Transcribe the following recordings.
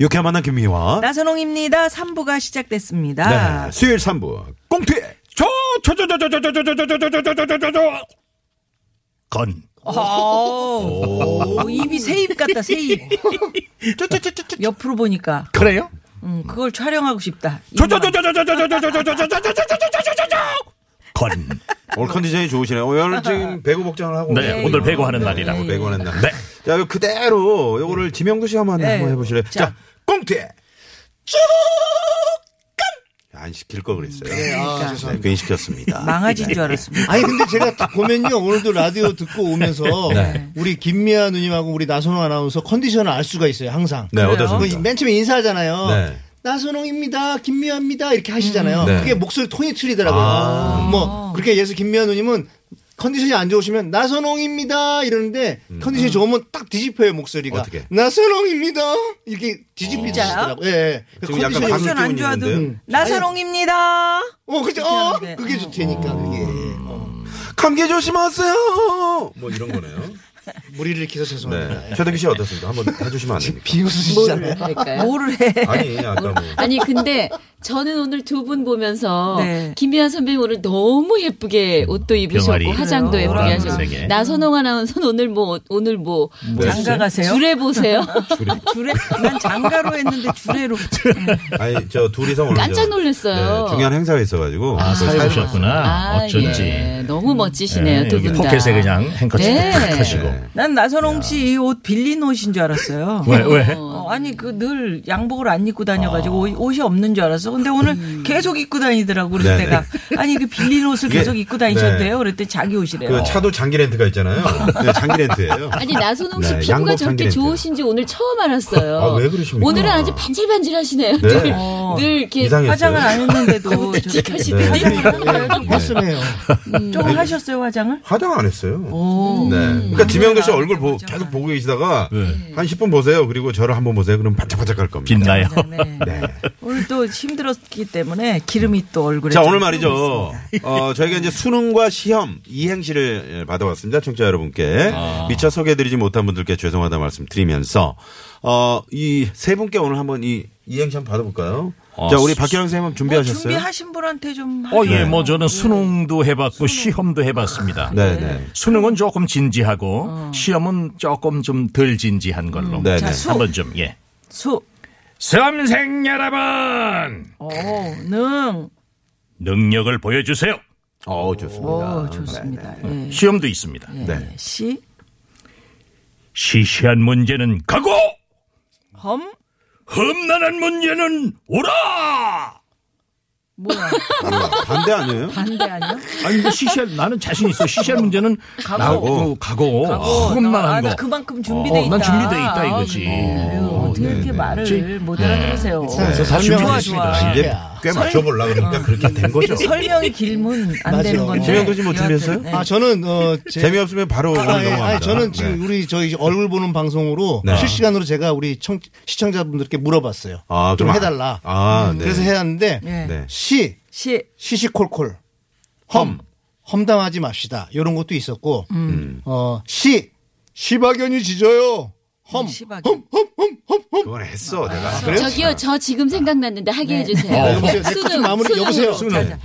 유쾌한 만남 김미화. 나선홍입니다 3부가 시작됐습니다 네. 수요일 3부. 꽁트! 저, 저, 저, 저, 저, 저, 저, 저, 저, 저, 저, 저, 저, 저, 저, 저, 저. 건. 오, 입이 새입 같다 새입 옆으로 보니까 그래요? 음, 그걸 촬영하고 싶다 저, 저, 저, 저, 저, 저, 저, 저, 저, 저, 저, 저, 저, 저, 저, 저, 저, 저, 저, 저. 건. 오늘 컨디션이 좋으시네요. 오늘 지금 배구 복장을 하고. 네. 오늘 배구하는 날이라. 어, 배구하는 날. 네. 자, 이거 그대로 요거를 지명도 씨 한번 네. 한번 해보실래요? 자. 자, 꽁트! 쭉! 안 시킬 거 그랬어요. 네, 괜히 시켰습니다. 망아지인 줄 알았습니다 아니 근데 제가 딱 보면요 오늘도 라디오 듣고 오면서 네. 우리 김미아 누님하고 우리 나선홍 아나운서 컨디션을 알 수가 있어요 항상. 네, 그 어떻습니까? 맨 처음에 인사하잖아요. 네. 나선홍입니다, 김미아입니다 이렇게 하시잖아요. 네. 그게 목소리 톤이 틀리더라고요. 아. 뭐 그렇게 예서 김미아 누님은 컨디션이 안 좋으시면 나선홍입니다 이러는데 컨디션이 좋으면 딱 뒤집혀요 목소리가. 음. 어떻게? 나선홍입니다 이렇게 뒤집히시더라고요. 예. 예. 지금 약간 컨디션이 컨디션 안 좋아도 있는데요? 나선홍입니다 어 그죠? 어. 그게 좋다니까 그게 어. 감기 조심하세요. 뭐 이런 거네요. 무리를 일으켜서 죄송합니다. 네. 최덕기 씨 어떻습니까? 한번 해주시면 안 됩니까? 비웃으시잖아요. 할까요? 뭐를 해 아니, 아까 뭐. 아니 근데 저는 오늘 두 분 보면서 네. 김미아 선배님 오늘 너무 예쁘게 옷도 입으셨고 병아리. 화장도 그래요? 예쁘게 하셨고. 나선홍 아나운서 오늘 뭐 오늘 뭐 장가 가세요? 주례 보세요. 주례 난 장가로 했는데 주례로 아니, 저 둘이서 오늘. 깜짝 저, 놀랐어요. 네, 중요한 행사가 있어가지고. 아, 사회 사회로 오셨구나. 아, 어쩐지. 예. 너무 멋지시네요 네, 두분 다. 포켓에 그냥 행커치 네. 탁 하시고. 네. 난 나선홍 씨 이 옷 빌린 옷인 줄 알았어요. 왜, 왜? 어, 아니 그 늘 양복을 안 입고 다녀가지고 옷- 옷이 없는 줄 알았어. 근데 오늘 계속 입고 다니더라고. 그래서 네, 내가 아니 그 빌린 옷을 이게- 계속 입고 다니셨대요. 그랬더니 자기 옷이래요. 그 차도 장기 렌트가 있잖아요. 네, 장기 렌트예요. 아니 나선홍 씨 네, 피부가 양복 저렇게 장기렌트. 좋으신지 오늘 처음 알았어요. 아, 왜 그러십니까? 오늘은 아주 반질반질하시네요. 네. 늘, 어. 늘 이렇게 이상했어요. 화장을 안 했는데도 저렇게 하시더니 네. 좀 헛스네요. 좀 하셨어요 화장을? 화장 안 했어요. 오. 네. 그러니까 지 명도 씨 얼굴 보, 계속 보고 계시다가 한 10분 보세요. 그리고 저를 한번 보세요. 그럼 반짝반짝 할 겁니다. 빛나요. 네. 네. 오늘 또 힘들었기 때문에 기름이 또 얼굴에 자, 좀 오늘 말이죠. 어, 저희가 이제 수능과 시험 이행시를 받아왔습니다. 청취자 여러분께. 미처 소개해드리지 못한 분들께 죄송하다 말씀 드리면서, 어, 이 세 분께 오늘 한번 이 이행시 한번 받아볼까요? 어, 자, 우리 수- 박기영 선생님 뭐 준비하셨어요? 준비하신 분한테 좀 어. 예, 뭐 저는 수능도 해봤고 시험도 해봤습니다. 네, 네. 수능은 조금 진지하고 시험은 조금 좀 덜 진지한 걸로. 네, 자, 네. 수. 한번 좀, 예. 수, 수험생 여러분! 오, 능, 능력을 보여주세요. 어, 좋습니다. 오, 좋습니다. 예. 시험도 있습니다. 네. 시, 시시한 문제는 가고! 험, 험난한 문제는 오라! 뭐야? 반대 아니에요? 반대 아니야? 아니, 근데 시시한, 나는 자신 있어. 시시한 문제는 가고. 나고, 가고, 험난한 아, 거. 나 그만큼 준비돼 어, 있다. 난 준비돼 있다 이거지. 아유, 어떻게 네, 이렇게 네. 말을 못 알아들으세요. 그래서 다 설명을 준비됐습니다. 좋아. 이제 꽤 맞춰보려고 그러니까 그렇게 된 거죠. 설명이 길면 안 맞아요. 되는 건데. 지명도 씨뭐 준비했어요? 네. 아 저는 어 제, 재미없으면 바로 오늘 아, 예, 넘어갑니다. 아니, 저는 지금 네. 우리 저희 얼굴 보는 방송으로 네. 실시간으로 제가 우리 청, 시청자분들께 물어봤어요. 아, 좀 그럼 해달라. 아, 네. 그래서 해왔는데 네. 네. 시 시, 시시콜콜 험 험담하지 맙시다. 이런 것도 있었고 어시 시박연이 짖어요. 험 시박연. 그건 했어, 내가. 저기요 저 지금 생각났는데 하게 해주세요. 네, 여보세요. 네, 수능, 마무리 수능. 여보세요. 수능.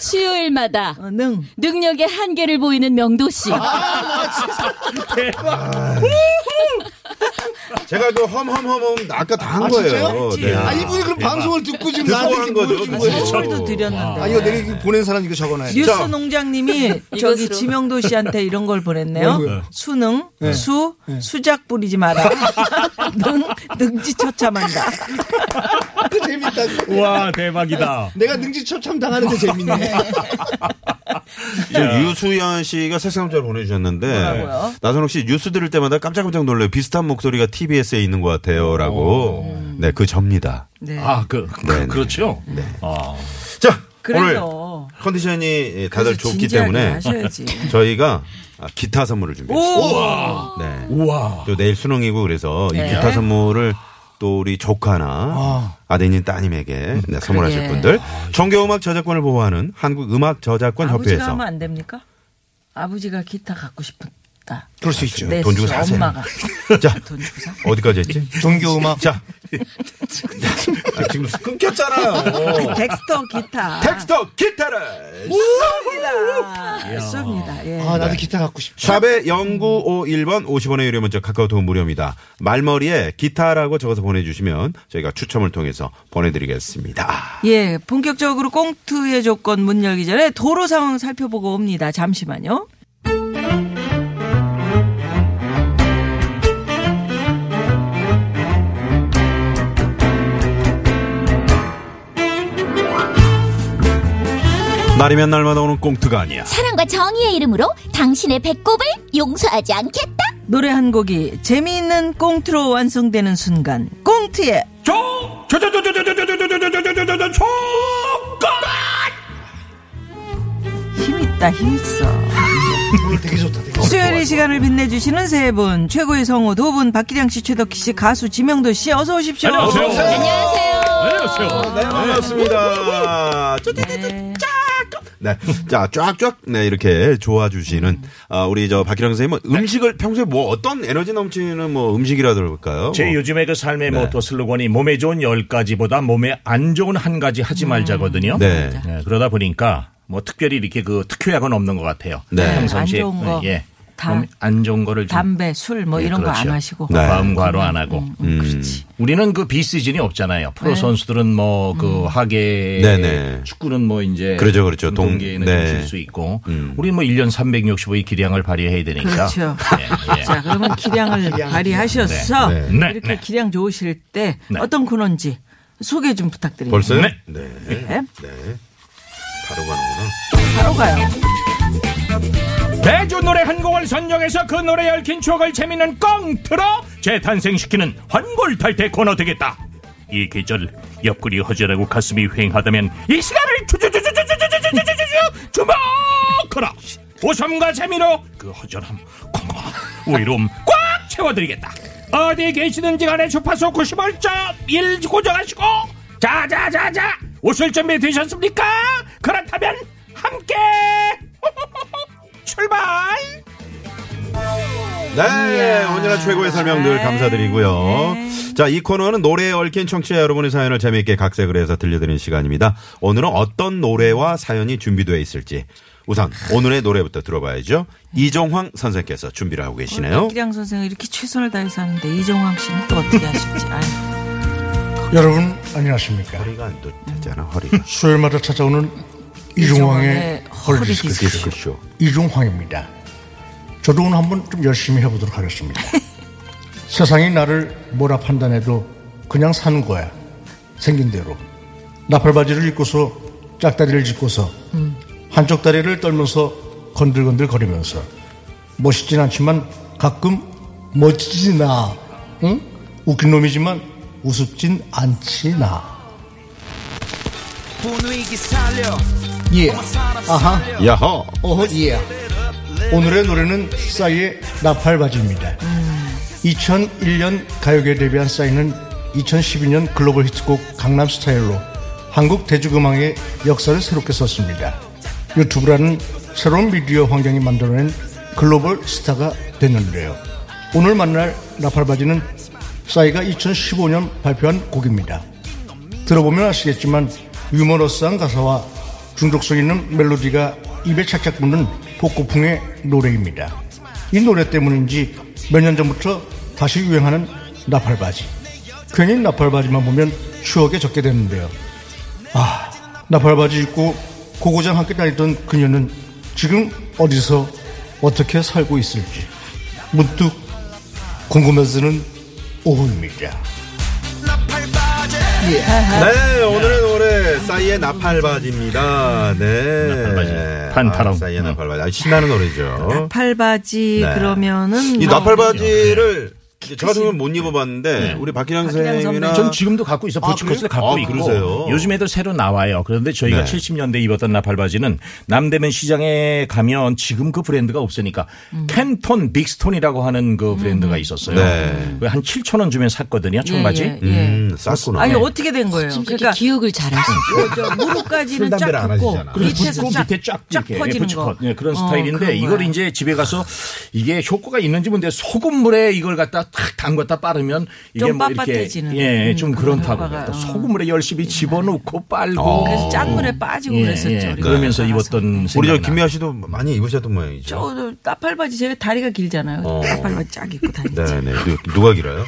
수요일마다 어, 능. 능력의 한계를 보이는 명도 씨. 제가 그 험험험험 아까 다한 아, 거예요. 네. 아, 이분이 그럼 방송을 듣고 지금 나한테 한. 보여준 거예요? 선물도 드렸는데. 아, 이거 내가 이거 보낸 사람 이거 적어놔야 돼. 뉴스 자. 농장님이 저기. 지명도 씨한테 이런 걸 보냈네요. 수능, 수, 수작 부리지 마라. 능, 능지 처참한다. 그 재밌다. 와 대박이다. 내가 능지 처참 당하는데 재밌네. 지금 유수연 씨가 새싹 문자를 보내주셨는데? 나선욱 씨 뉴스 들을 때마다 깜짝깜짝 놀래요. 비슷한 목소리가 TBS에 있는 것 같아요라고. 네, 그 접니다. 네. 아그 네, 네. 그렇죠. 아. 자, 그래서 오늘 컨디션이 다들 그래서 좋기 진지하게 때문에 하셔야지. 저희가 아, 기타 선물을 준비했습니다. 오! 네. 우와. 또 내일 수능이고 그래서 네. 이 기타 선물을 또 우리 조카나 아. 아드님 따님에게 네, 선물하실 그러게. 분들 정겨음악 저작권을 보호하는 한국음악저작권 아버지가 협회에서 하면 안 됩니까? 아버지가 기타 갖고 싶 다. 그럴 수 있죠. 네, 돈 주고 사세요. 엄마가 자 돈 주고 사. 어디까지 했지? 종교 음악. 자 아, 지금 끊겼잖아요. 덱스터 기타. 텍스터 기타를 쏩니다. 쏩니다. 예. 아, 나도 기타 갖고 싶다. 샵의 0951번 50원의 유료 문자 카카오톡 무료입니다. 말머리에 기타라고 적어서 보내주시면 저희가 추첨을 통해서 보내드리겠습니다. 예, 본격적으로 꽁트의 조건 문 열기 전에 도로 상황 살펴보고 옵니다. 잠시만요. 날이면 날마다 오는 꽁트가 아니야. 사랑과 정의의 이름으로 당신의 배꼽을 용서하지 않겠다. 노래 한 곡이 재미있는 꽁트로 완성되는 순간 꽁트의 힘있다 힘있어 오늘 되게 좋다. 되게 좋다. 수요일의 시간을 빛내주시는 세 분 최고의 성우 두 분 박기량 씨 최덕희 씨 가수 지명도 씨 어서 오십시오 안녕하세요. 안녕하세요. 안녕하세요. 네, 반갑습니다. 네. 네. 자, 쫙쫙, 네, 이렇게 좋아 주시는, 아, 우리 저 박기랑 선생님은 음식을 평소에 뭐 어떤 에너지 넘치는 뭐 음식이라도 그럴까요? 제 뭐. 요즘에 그 삶의 네. 모토 슬로건이 몸에 좋은 열 가지보다 몸에 안 좋은 한 가지 하지 말자거든요. 네. 네, 그러다 보니까 뭐 특별히 이렇게 그 특효약은 없는 것 같아요. 네. 평상시에 안 좋은 거 예. 다 몸에 안 좋은 거를 좀 담배 술뭐 예, 이런 거안 그렇죠. 하시고 네. 과음 과로 안 하고. 음, 그렇지 우리는 그 비시즌이 없잖아요. 프로 네. 선수들은 뭐 그 하계 네네. 축구는 뭐 이제 그렇죠, 그렇죠. 동- 동계에는 네. 쉴수 있고 음. 우리는 뭐 1년 365일 기량을 발휘해야 되니까. 그렇죠. 예, 예. 자 그러면 기량을 발휘하셔서 네. 네. 이렇게 네. 기량 좋으실 때 네. 어떤 코너인지 소개 좀 부탁드립니다 벌써요? 네. 네. 네. 네. 바로 가는구나. 바로 가요 매주 노래 한 곡을 선정해서 그 노래에 얽힌 추억을 재미있는 꽁트로 재탄생시키는 환골탈태 코너 되겠다. 이 계절 옆구리 허전하고 가슴이 휑하다면 이 시간을 주주주주주주주주주주주 주목하라. 웃음과 재미로 그 허전함, 공허함, 외로움 꽉 채워드리겠다. 어디 계시든지 간에 주파수 91.1 고정하시고 자자자자 웃을 준비 되셨습니까? 그렇다면 함께 출발! 네, 언제나 최고의 설명들 감사드리고요. 자, 이 코너는 노래에 얽힌 청취자 여러분의 사연을 재미있게 각색을 해서 들려드리는 시간입니다. 오늘은 어떤 노래와 사연이 준비되어 있을지 우선 오늘의 노래부터 들어봐야죠. 이종황 선생께서 준비를 하고 계시네요. 기량 선생은 이렇게 최선을 다해서 하는데 이종황 씨는 또 어떻게 하실지 아유. 여러분 안녕하십니까 허리가 안 되잖아, 허리가. 수요일마다 찾아오는 이종황의. 디스크쇼. 이종황입니다. 저도 오늘 한번 좀 열심히 해보도록 하겠습니다. 세상이 나를 뭐라 판단해도 그냥 사는 거야. 생긴 대로. 나팔바지를 입고서 짝다리를 짚고서 한쪽 다리를 떨면서 건들건들 거리면서 멋있진 않지만 가끔 멋지지 나 응? 웃긴 놈이지만 우습진 않지 나. 분위기 살려 예. 아하. 야호. 어허, 예. 오늘의 노래는 싸이의 나팔바지입니다. 2001년 가요계 데뷔한 싸이는 2012년 글로벌 히트곡 강남 스타일로 한국 대중음악의 역사를 새롭게 썼습니다. 유튜브라는 새로운 미디어 환경이 만들어낸 글로벌 스타가 됐는데요. 오늘 만날 나팔바지는 싸이가 2015년 발표한 곡입니다. 들어보면 아시겠지만 유머러스한 가사와 중독성 있는 멜로디가 입에 착착 붙는 복고풍의 노래입니다. 이 노래 때문인지 몇 년 전부터 다시 유행하는 나팔바지. 괜히 나팔바지만 보면 추억에 적게 되는데요. 아, 나팔바지 입고 고고장 함께 다니던 그녀는 지금 어디서 어떻게 살고 있을지 문득 궁금해지는 오후입니다. 네, 노래 싸이의 나팔바지입니다. 네. 나팔바지. 판타롱. 아, 싸이의 나팔바지. 아, 신나는 노래죠. 나팔바지 네. 그러면은 이뭐 나팔바지를 저 같은 경우는 못 입어봤는데 우리 박기량 박기량 선생님이나. 전 지금도 갖고 있어. 부츠컷을 갖고 아, 있고. 그러세요? 요즘에도 새로 나와요. 그런데 저희가 네. 70년대 입었던 나팔 바지는 남대문 시장에 가면 지금 그 브랜드가 없으니까 캔톤 빅스톤이라고 하는 그 브랜드가 있었어요. 네. 그한 7천 원 주면 샀거든요. 청바지. 예, 예, 예. 음, 쌌구나. 아니 어떻게 된 거예요? 지금 그러니까 기억을. 이거 저 무릎까지는 쫙. 그리고 밑에서 붙고 쫙, 밑에 쫙쫙 이렇게 퍼지는 부츠컷. 거. 예, 그런 어, 스타일인데 그런 이걸. 이제 집에 가서 이게 효과가 있는지 모르는데 소금물에 이걸 갖다 탁 담갔다 빠르면 이게 좀뭐 이렇게 빳빳해지는. 예, 좀 음, 그렇다고 그런 효과가, 어. 소금물에 열심히 집어넣고 빨고 어. 그래서 짠물에 빠지고 예, 그랬었죠. 예. 우리가. 그러면서. 입었던 우리 저. 김미아 씨도 많이 입으셨던 모양이죠. 저 나팔바지 제가 다리가 길잖아요. 어. 나팔바지 쫙 입고 다니죠. 네, 네. 누- 누가 길어요?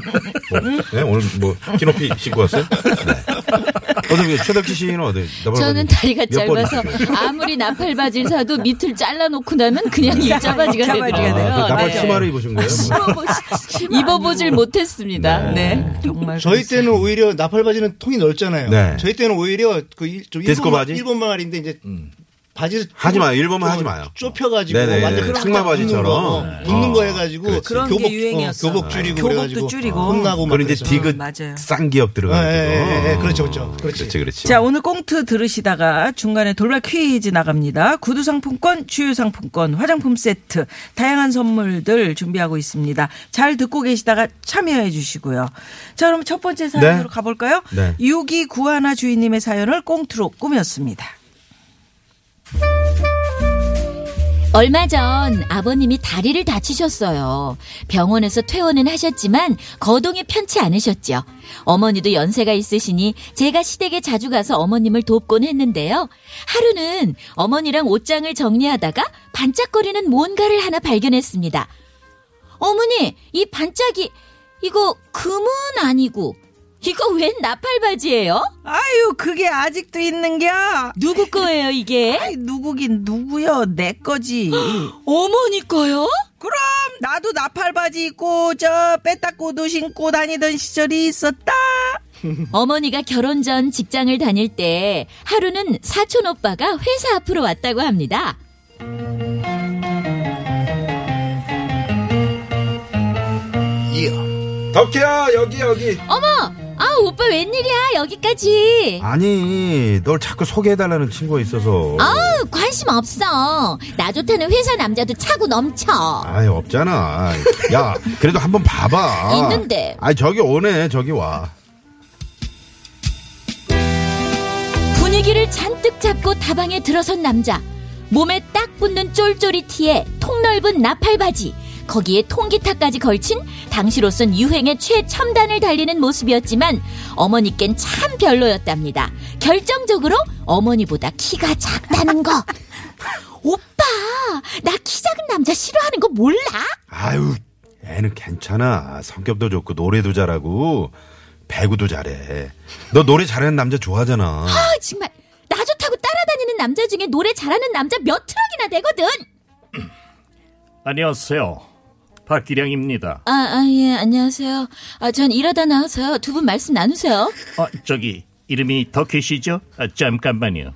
뭐, 네, 오늘 뭐 키높이 신고 왔어요? 네. 어떻게 최덕기 씨는 어디? 저는 다리가 짧아서? 아무리 나팔 바지를 사도 밑을 잘라놓고 나면 그냥 일자 바지가 일자바지가 되더라고요. 아, 그 나팔 네. 치마를 입으신 거예요? 입어보질 못했습니다. 네. 정말 저희 그랬어요. 때는 오히려 나팔 바지는 통이 넓잖아요. 네. 저희 때는 오히려 그좀 일본? 일본 말인데 이제 바지를 하지 마요. 일본만 좀 하지 마요. 좁혀가지고 네네. 완전 그런 승마 바지처럼. 붙는 거, 어, 거 해가지고 그렇지. 그런 게 교복 유행이었어. 어, 교복 줄이고 교복도 그래가지고 줄이고. 혼나고 막 그리고 이제. 디귿 맞아요. 쌍기역 들어가지고. 예, 예, 예, 그렇죠, 그렇죠. 그렇지. 그렇지, 그렇지. 자, 오늘 꽁트 들으시다가 중간에 돌발 퀴즈 나갑니다. 구두 상품권, 주유 상품권, 화장품 세트, 다양한 선물들 준비하고 있습니다. 잘 듣고 계시다가 참여해 주시고요. 자, 그럼 첫 번째 사연으로 네. 가볼까요? 네. 6291 주인님의 사연을 꽁트로 꾸몄습니다. 얼마 전 아버님이 다리를 다치셨어요. 병원에서 퇴원은 하셨지만 거동이 편치 않으셨죠. 어머니도 연세가 있으시니 제가 시댁에 자주 가서 어머님을 돕곤 했는데요. 하루는 어머니랑 옷장을 정리하다가 반짝거리는 뭔가를 하나 발견했습니다. 어머니, 이 반짝이 이거 금은 아니고 이거 웬 나팔바지예요? 아유, 그게 아직도 있는겨? 누구 거예요, 이게? 아이, 누구긴 누구여, 내 거지. 어머니 거요? 그럼 나도 나팔바지 입고 저 빼딱구도 신고 다니던 시절이 있었다. 어머니가 결혼 전 직장을 다닐 때 하루는 사촌 오빠가 회사 앞으로 왔다고 합니다. 덕희야, 여기, 여기. 어머! 아, 오빠 웬일이야, 여기까지. 아니, 널 자꾸 소개해달라는 친구가 있어서. 아우, 관심 없어. 나 좋다는 회사 남자도 차고 넘쳐. 아이, 없잖아. 야, 그래도 한번 봐봐. 있는데. 아니, 저기 오네, 저기 와. 분위기를 잔뜩 잡고 다방에 들어선 남자. 몸에 딱 붙는 쫄쫄이 티에 통넓은 나팔바지. 거기에 통기타까지 걸친 당시로선 유행의 최첨단을 달리는 모습이었지만 어머니께는 참 별로였답니다. 결정적으로 어머니보다 키가 작다는 거. 오빠, 나 키 작은 남자 싫어하는 거 몰라? 아유, 애는 괜찮아. 성격도 좋고, 노래도 잘하고, 배구도 잘해. 너 노래 잘하는 남자 좋아하잖아. 아, 정말 나 좋다고 따라다니는 남자 중에 노래 잘하는 남자 몇 트럭이나 되거든. 안녕하세요. 박기량입니다. 아, 아, 예, 안녕하세요. 아, 전 일하다 나와서요. 두분 말씀 나누세요. 아, 저기 이름이 덕희시죠? 아, 잠깐만요.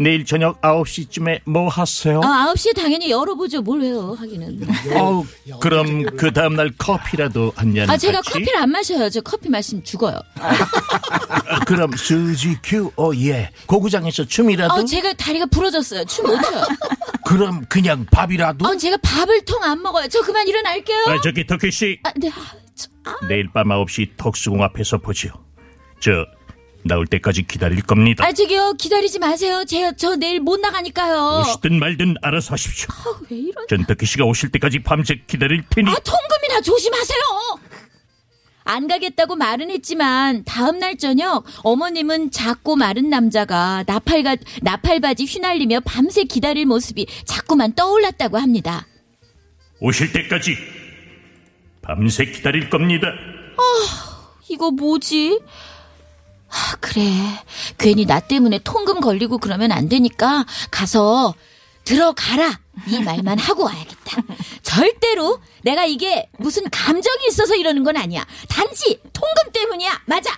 내일 저녁 9시쯤에 뭐 하세요? 아, 9시에 당연히 열어보죠. 뭘 해요, 하기는. 어우, 그럼 그 다음날 커피라도 한잔 아, 제가 같이? 커피를 안 마셔요. 저 커피 마시면 죽어요. 아, 그럼 수지 큐, 어, 예. 고구장에서 춤이라도? 아, 제가 다리가 부러졌어요. 춤 못 춰요. 그럼 그냥 밥이라도? 아, 제가 밥을 통 안 먹어요. 저 그만 일어날게요. 아, 저기 덕희 씨. 아, 네. 아, 저, 아, 내일 밤 9시 덕수궁 앞에서 보지요. 저, 나올 때까지 기다릴 겁니다. 아, 저기요. 기다리지 마세요. 제, 저 내일 못 나가니까요. 오시든 말든 알아서 하십시오. 아, 왜 이런. 전 덕희씨가 오실 때까지 밤새 기다릴 테니. 아, 통금이나 조심하세요. 안 가겠다고 말은 했지만 다음날 저녁 어머님은 작고 마른 남자가 나팔가, 나팔바지 휘날리며 밤새 기다릴 모습이 자꾸만 떠올랐다고 합니다. 오실 때까지 밤새 기다릴 겁니다. 이거 뭐지? 아, 그래. 괜히 나 때문에 통금 걸리고 그러면 안 되니까 가서 들어가라. 이 말만 하고 와야겠다. 절대로 내가 이게 무슨 감정이 있어서 이러는 건 아니야. 단지 통금 때문이야. 맞아.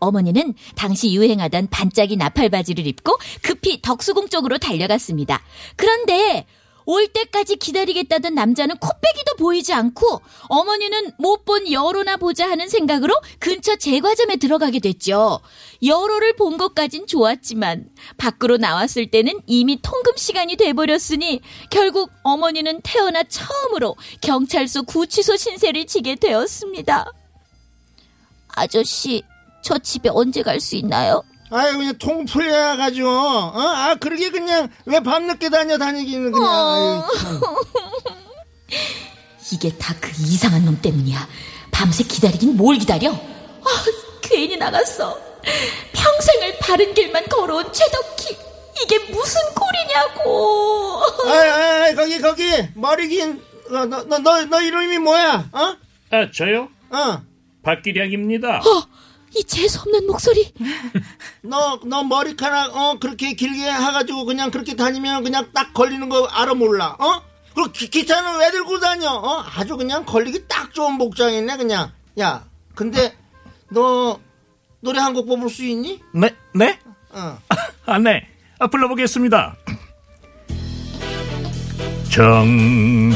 어머니는 당시 유행하던 반짝이 나팔 바지를 입고 급히 덕수궁 쪽으로 달려갔습니다. 그런데 올 때까지 기다리겠다던 남자는 코빼기도 보이지 않고 어머니는 못 본 여로나 보자 하는 생각으로 근처 제과점에 들어가게 됐죠. 여로를 본 것까진 좋았지만 밖으로 나왔을 때는 이미 통금 시간이 돼버렸으니 결국 어머니는 태어나 처음으로 경찰서 구치소 신세를 지게 되었습니다. 아저씨, 저 집에 언제 갈 수 있나요? 아유 그냥 통 풀려야 가지고 어? 아 그러게 그냥 왜 밤늦게 다녀 다니기는 그냥 참. 이게 다 그 이상한 놈 때문이야. 밤새 기다리긴 뭘 기다려? 아, 괜히 나갔어. 평생을 바른 길만 걸어온 최덕희. 이게 무슨 꼴이냐고. 아이, 거기 거기 머리 긴 너 너 너 너 이름이 뭐야 어? 아, 저요? 어? 박기량입니다. 어, 이 재수없는 목소리. 너, 너 머리카락, 어, 그렇게 길게 해가지고 그냥 그렇게 다니면 그냥 딱 걸리는 거 알아 몰라, 어? 그리고 기, 기차는 왜 들고 다녀, 어? 아주 그냥 걸리기 딱 좋은 복장이네, 그냥. 야, 근데, 너, 노래 한 곡 뽑을 수 있니? 네, 네? 어. 아, 네. 아, 불러보겠습니다.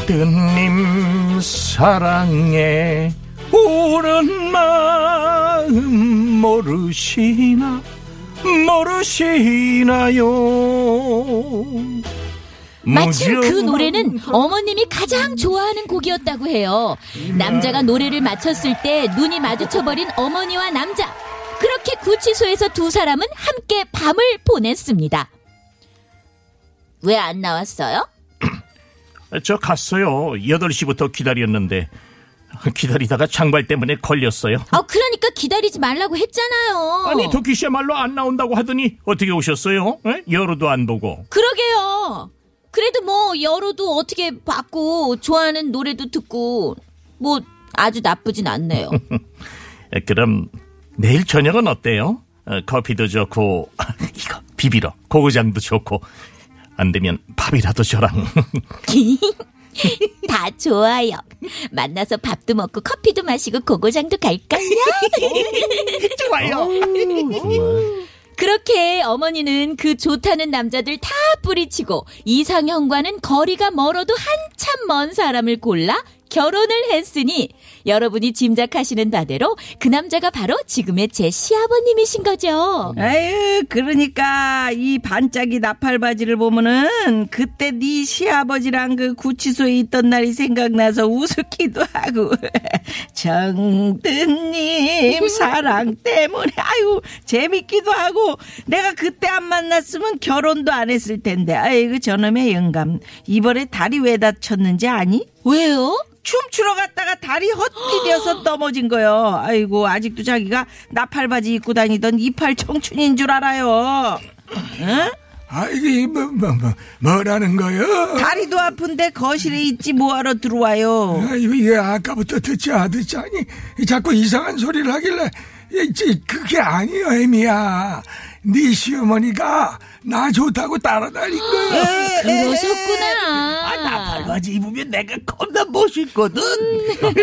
정든님 사랑에 우는 마음 모르시나 모르시나요 마침 그 노래는 어머님이 가장 좋아하는 곡이었다고 해요. 남자가 노래를 마쳤을 때 눈이 마주쳐버린 어머니와 남자. 그렇게 구치소에서 두 사람은 함께 밤을 보냈습니다. 왜 안 나왔어요? 저 갔어요 8시부터 기다렸는데 기다리다가 장발 때문에 걸렸어요 아, 그러니까 기다리지 말라고 했잖아요. 아니 도끼 씨야말로 안 나온다고 하더니 어떻게 오셨어요? 에? 열어도 안 보고 그러게요. 그래도 뭐 여로도 어떻게 받고 좋아하는 노래도 듣고 뭐 아주 나쁘진 않네요. 에, 그럼 내일 저녁은 어때요? 어, 커피도 좋고 이거 비비러 고구장도 좋고 안 되면 밥이라도 저랑 다 좋아요. 만나서 밥도 먹고 커피도 마시고 고고장도 갈까요? 좋아요. 그렇게 어머니는 그 좋다는 남자들 다 뿌리치고 이상형과는 거리가 멀어도 한참 먼 사람을 골라 결혼을 했으니 여러분이 짐작하시는 바대로 그 남자가 바로 지금의 제 시아버님이신 거죠. 아유, 그러니까 이 반짝이 나팔 바지를 보면은 그때 네 시아버지랑 그 구치소에 있던 날이 생각나서 우습기도 하고 정든님 사랑 때문에 아유 재밌기도 하고 내가 그때 안 만났으면 결혼도 안 했을 텐데 아이고 저놈의 영감 이번에 다리 왜 다쳤는지 아니? 왜요? 춤추러 갔다가 다리 헛 디뎌서 넘어진 거요. 아이고 아직도 자기가 나팔 바지 입고 다니던 이팔 청춘인 줄 알아요. 응? 아, 이게 뭐, 뭐, 뭐, 뭐라는 거요? 다리도 아픈데 거실에 있지 뭐하러 들어와요. 아, 이게 아까부터 듣지 않았지 아니 자꾸 이상한 소리를 하길래 그게 아니요 애미야 네 시어머니가 나 좋다고 따라다닌 거야 그러셨구나. 나팔바지 입으면 내가 겁나 멋있거든.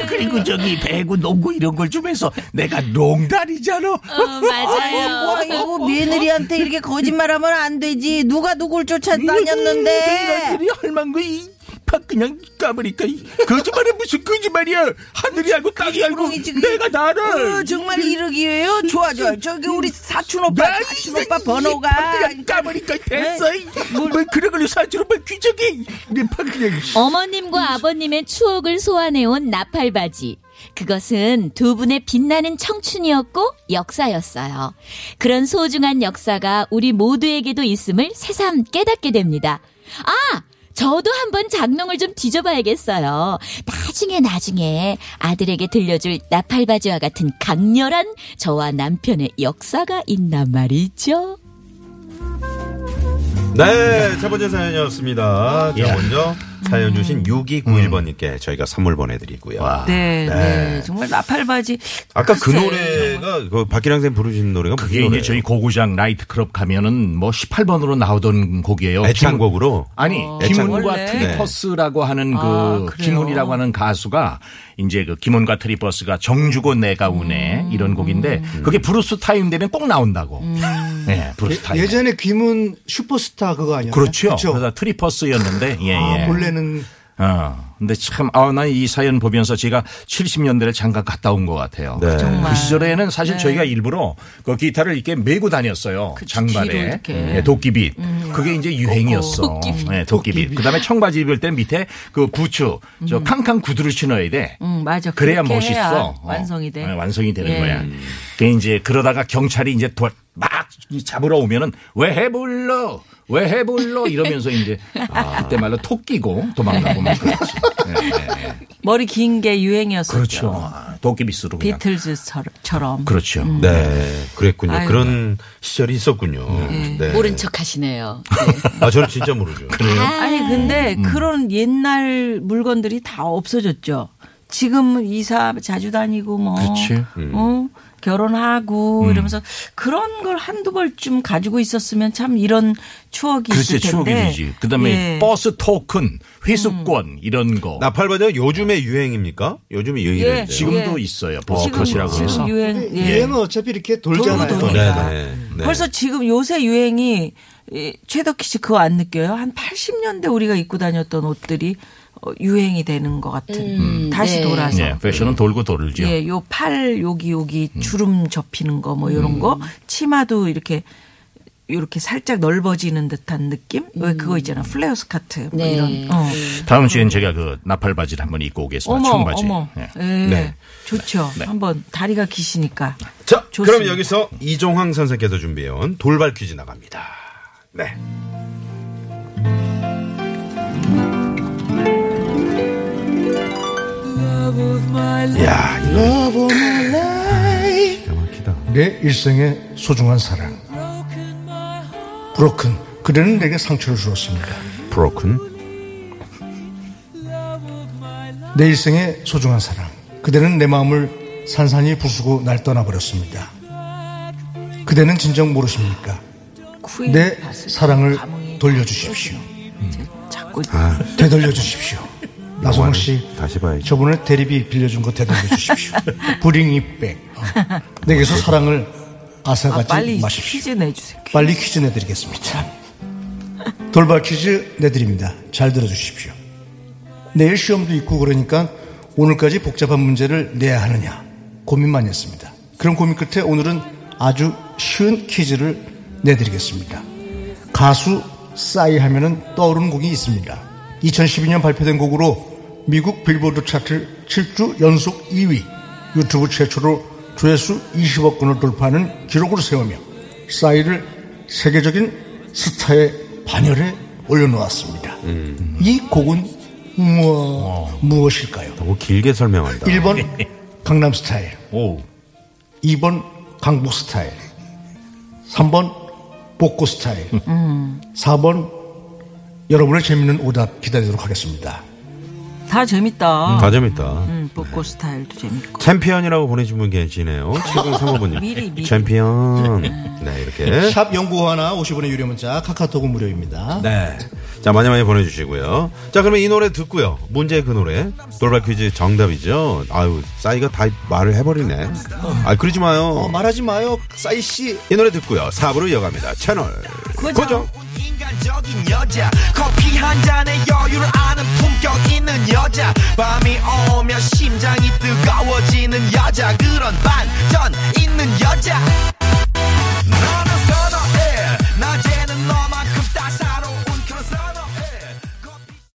그리고 저기 배구, 농구 이런 걸 주면서 내가 농다리잖아. 어, 맞아요. 아이고 며느리한테 이렇게 거짓말하면 안 되지. 누가 누굴 쫓아다녔는데. 이그 할망구 이 팍 그냥 까버리까 이 거짓말은 무슨 거짓말이야. 하늘이 알고 땅이 알고. 내가 나를. 어, 정말 이러기에요? 좋아 좋아. 저기 우리 사촌 오빠 나 사촌 오빠 번호가 그냥 까버리까 됐어. 이. 뭐 그런 걸로 뭐 귀적이. 내팍 그냥. 어머님과 아버님의 추억을 소환해온 나팔바지. 그것은 두 분의 빛나는 청춘이었고 역사였어요. 그런 소중한 역사가 우리 모두에게도 있음을 새삼 깨닫게 됩니다. 아! 저도 한번 장롱을 좀 뒤져봐야겠어요. 나중에 나중에 아들에게 들려줄 나팔바지와 같은 강렬한 저와 남편의 역사가 있단 말이죠. 네, 첫 번째 사연이었습니다. 자, 야. 먼저 사연 주신 6291번님께 저희가 선물 보내드리고요. 네, 네. 네. 정말 나팔바지. 아까 그 글쎄, 노래가 그 박기량 쌤 부르신 노래가 무슨 그게 이제 노래예요? 저희 고구장 나이트 클럽 가면은 뭐 18번으로 나오던 곡이에요. 애창곡으로 아니 애창곡. 김훈과 원래? 트리퍼스라고 하는 그 아, 그래요? 김훈이라고 하는 가수가 이제 그 김훈과 트리퍼스가 정주고 내가 우네 음. 이런 곡인데 그게 블루스 타임 되면 꼭 나온다고. 네, 블루스 타임. 예전에 귀문 슈퍼스타 그거 아니었나요? 그렇죠. 그래서 트리퍼스였는데 예, 아, 예. 본래 는 어. 근데 참, 아, 나 이 사연 보면서 제가 70년대를 잠깐 갔다 온 것 같아요. 네. 그 시절에는 사실 저희가 일부러 그 기타를 이렇게 메고 다녔어요. 그치, 장발에. 뒤로 이렇게. 음. 예, 도끼빗. 그게 이제 유행이었어. 도끼빗. 예, 도끼빗. 그 다음에 청바지 입을 때 밑에 그 부츠, 저 캉캉 구두를 신어야 돼. 음, 맞아. 그래야 그렇게 멋있어. 해야 어. 완성이 돼. 네, 완성이 되는 예. 거야. 그 이제 그러다가 경찰이 이제 도- 막 잡으러 오면은 왜 해 불러? 왜 해 불러? 이러면서 이제 아, 그때 말로 토 끼고 도망가고 막 그랬지. 예, 예, 예. 머리 긴 게 유행이었었죠. 그렇죠. 아, 도끼빗으로 그냥. 비틀즈처럼. 그렇죠. 네, 그랬군요. 아이고. 그런 시절이 있었군요. 네. 모른 척 하시네요. 아, 저는 진짜 모르죠. 아니 근데 음. 그런 옛날 물건들이 다 없어졌죠. 지금 이사 자주 다니고 뭐 그치. 어? 결혼하고 음. 이러면서 그런 걸 한두 벌쯤 가지고 있었으면 참 이런 추억이 글쎄 있을 추억이 텐데. 되지. 그다음에 예. 음. 버스 토큰, 회수권 이런 거. 나팔바디가 요즘의 유행입니까? 요즘에 유행이 예. 지금도 예. 있어요. 지금, 버컷이라고 지금 해서. 유행 예. 유행은 어차피 이렇게 돌잖아요. 돌고 도니까. 네, 네, 네. 벌써 지금 요새 유행이 이, 최덕희 씨 그거 안 느껴요? 한 80년대 우리가 입고 다녔던 옷들이 어, 유행이 되는 것 같은 음, 다시 네. 돌아서 예, 패션은 돌고 돌죠. 예, 요 팔 여기 여기 음. 주름 접히는 거뭐 요런 거 치마도 이렇게 이렇게 살짝 넓어지는 듯한 느낌? 왜 그거 있잖아. 플레어 스커트 뭐 네. 이런. 어. 다음 주엔 제가 그 나팔 바지를 한번 입고 오겠습니다. 어머, 청바지. 어머. 예. 예. 네. 좋죠. 네. 한번 다리가 기시니까. 자, 좋습니다. 그럼 여기서 이종황 선생께서 준비해온 돌발 퀴즈 나갑니다. 네. 내 일생의 소중한 사랑. 브로큰. 그대는 내게 상처를 주었습니다. 브로큰. 내 일생의 소중한 사랑. 그대는 내 마음을 산산히 부수고 날 떠나버렸습니다. 그대는 진정 모르십니까? 내 사랑을 돌려주십시오. 이제 자꾸 되돌려주십시오. 나성호 씨, 다시 봐야지. 저번에 대리비 빌려준 거 되돌려주십시오. bring it back. 어. 내게서 사랑을 아, 앗아가지 빨리 마십시오. 퀴즈 내주세요. 빨리 퀴즈 내드리겠습니다. 돌발 퀴즈 내드립니다. 잘 들어주십시오. 내일 시험도 있고 그러니까 오늘까지 복잡한 문제를 내야 하느냐 고민 많이 했습니다. 그런 고민 끝에 오늘은 아주 쉬운 퀴즈를 내드리겠습니다. 가수 싸이 하면은 떠오르는 곡이 있습니다. 2012년 발표된 곡으로 미국 빌보드 차트 7주 연속 2위, 유튜브 최초로 조회수 20억 건을 돌파하는 기록을 세우며 싸이를 세계적인 스타의 반열에 올려놓았습니다. 이 곡은 무엇, 무엇일까요? 너무 길게 설명한다. 1번 강남 스타일, 오. 2번 강북 스타일, 3번 복고 스타일, 4번 여러분의 재밌는 오답 기다리도록 하겠습니다. 다 재밌다. 다 재밌다. 음, 복고 스타일도 재밌고. 챔피언이라고 보내신 분 계시네요. 7035번님. 미리, 미리. 챔피언. 네, 이렇게. 샵 연구 하나 50원의 유료 문자 카카오톡은 무료입니다. 네. 자, 많이 많이 보내주시고요. 자, 그러면 이 노래 듣고요. 문제 그 노래. 돌발 퀴즈 정답이죠. 아유, 싸이가 다 말을 해버리네. 아, 그러지 마요. 어, 말하지 마요, 싸이 씨. 이 노래 듣고요. 4부로 이어갑니다. 채널 고정. 인간적인 여자. 커피 한 잔에 여유를 아는 품격 있는 여자. 밤이 오면 심장이 뜨거워지는 여자. 그런 반전 있는 여자. 너는 선호해. 낮에는 너만큼 따사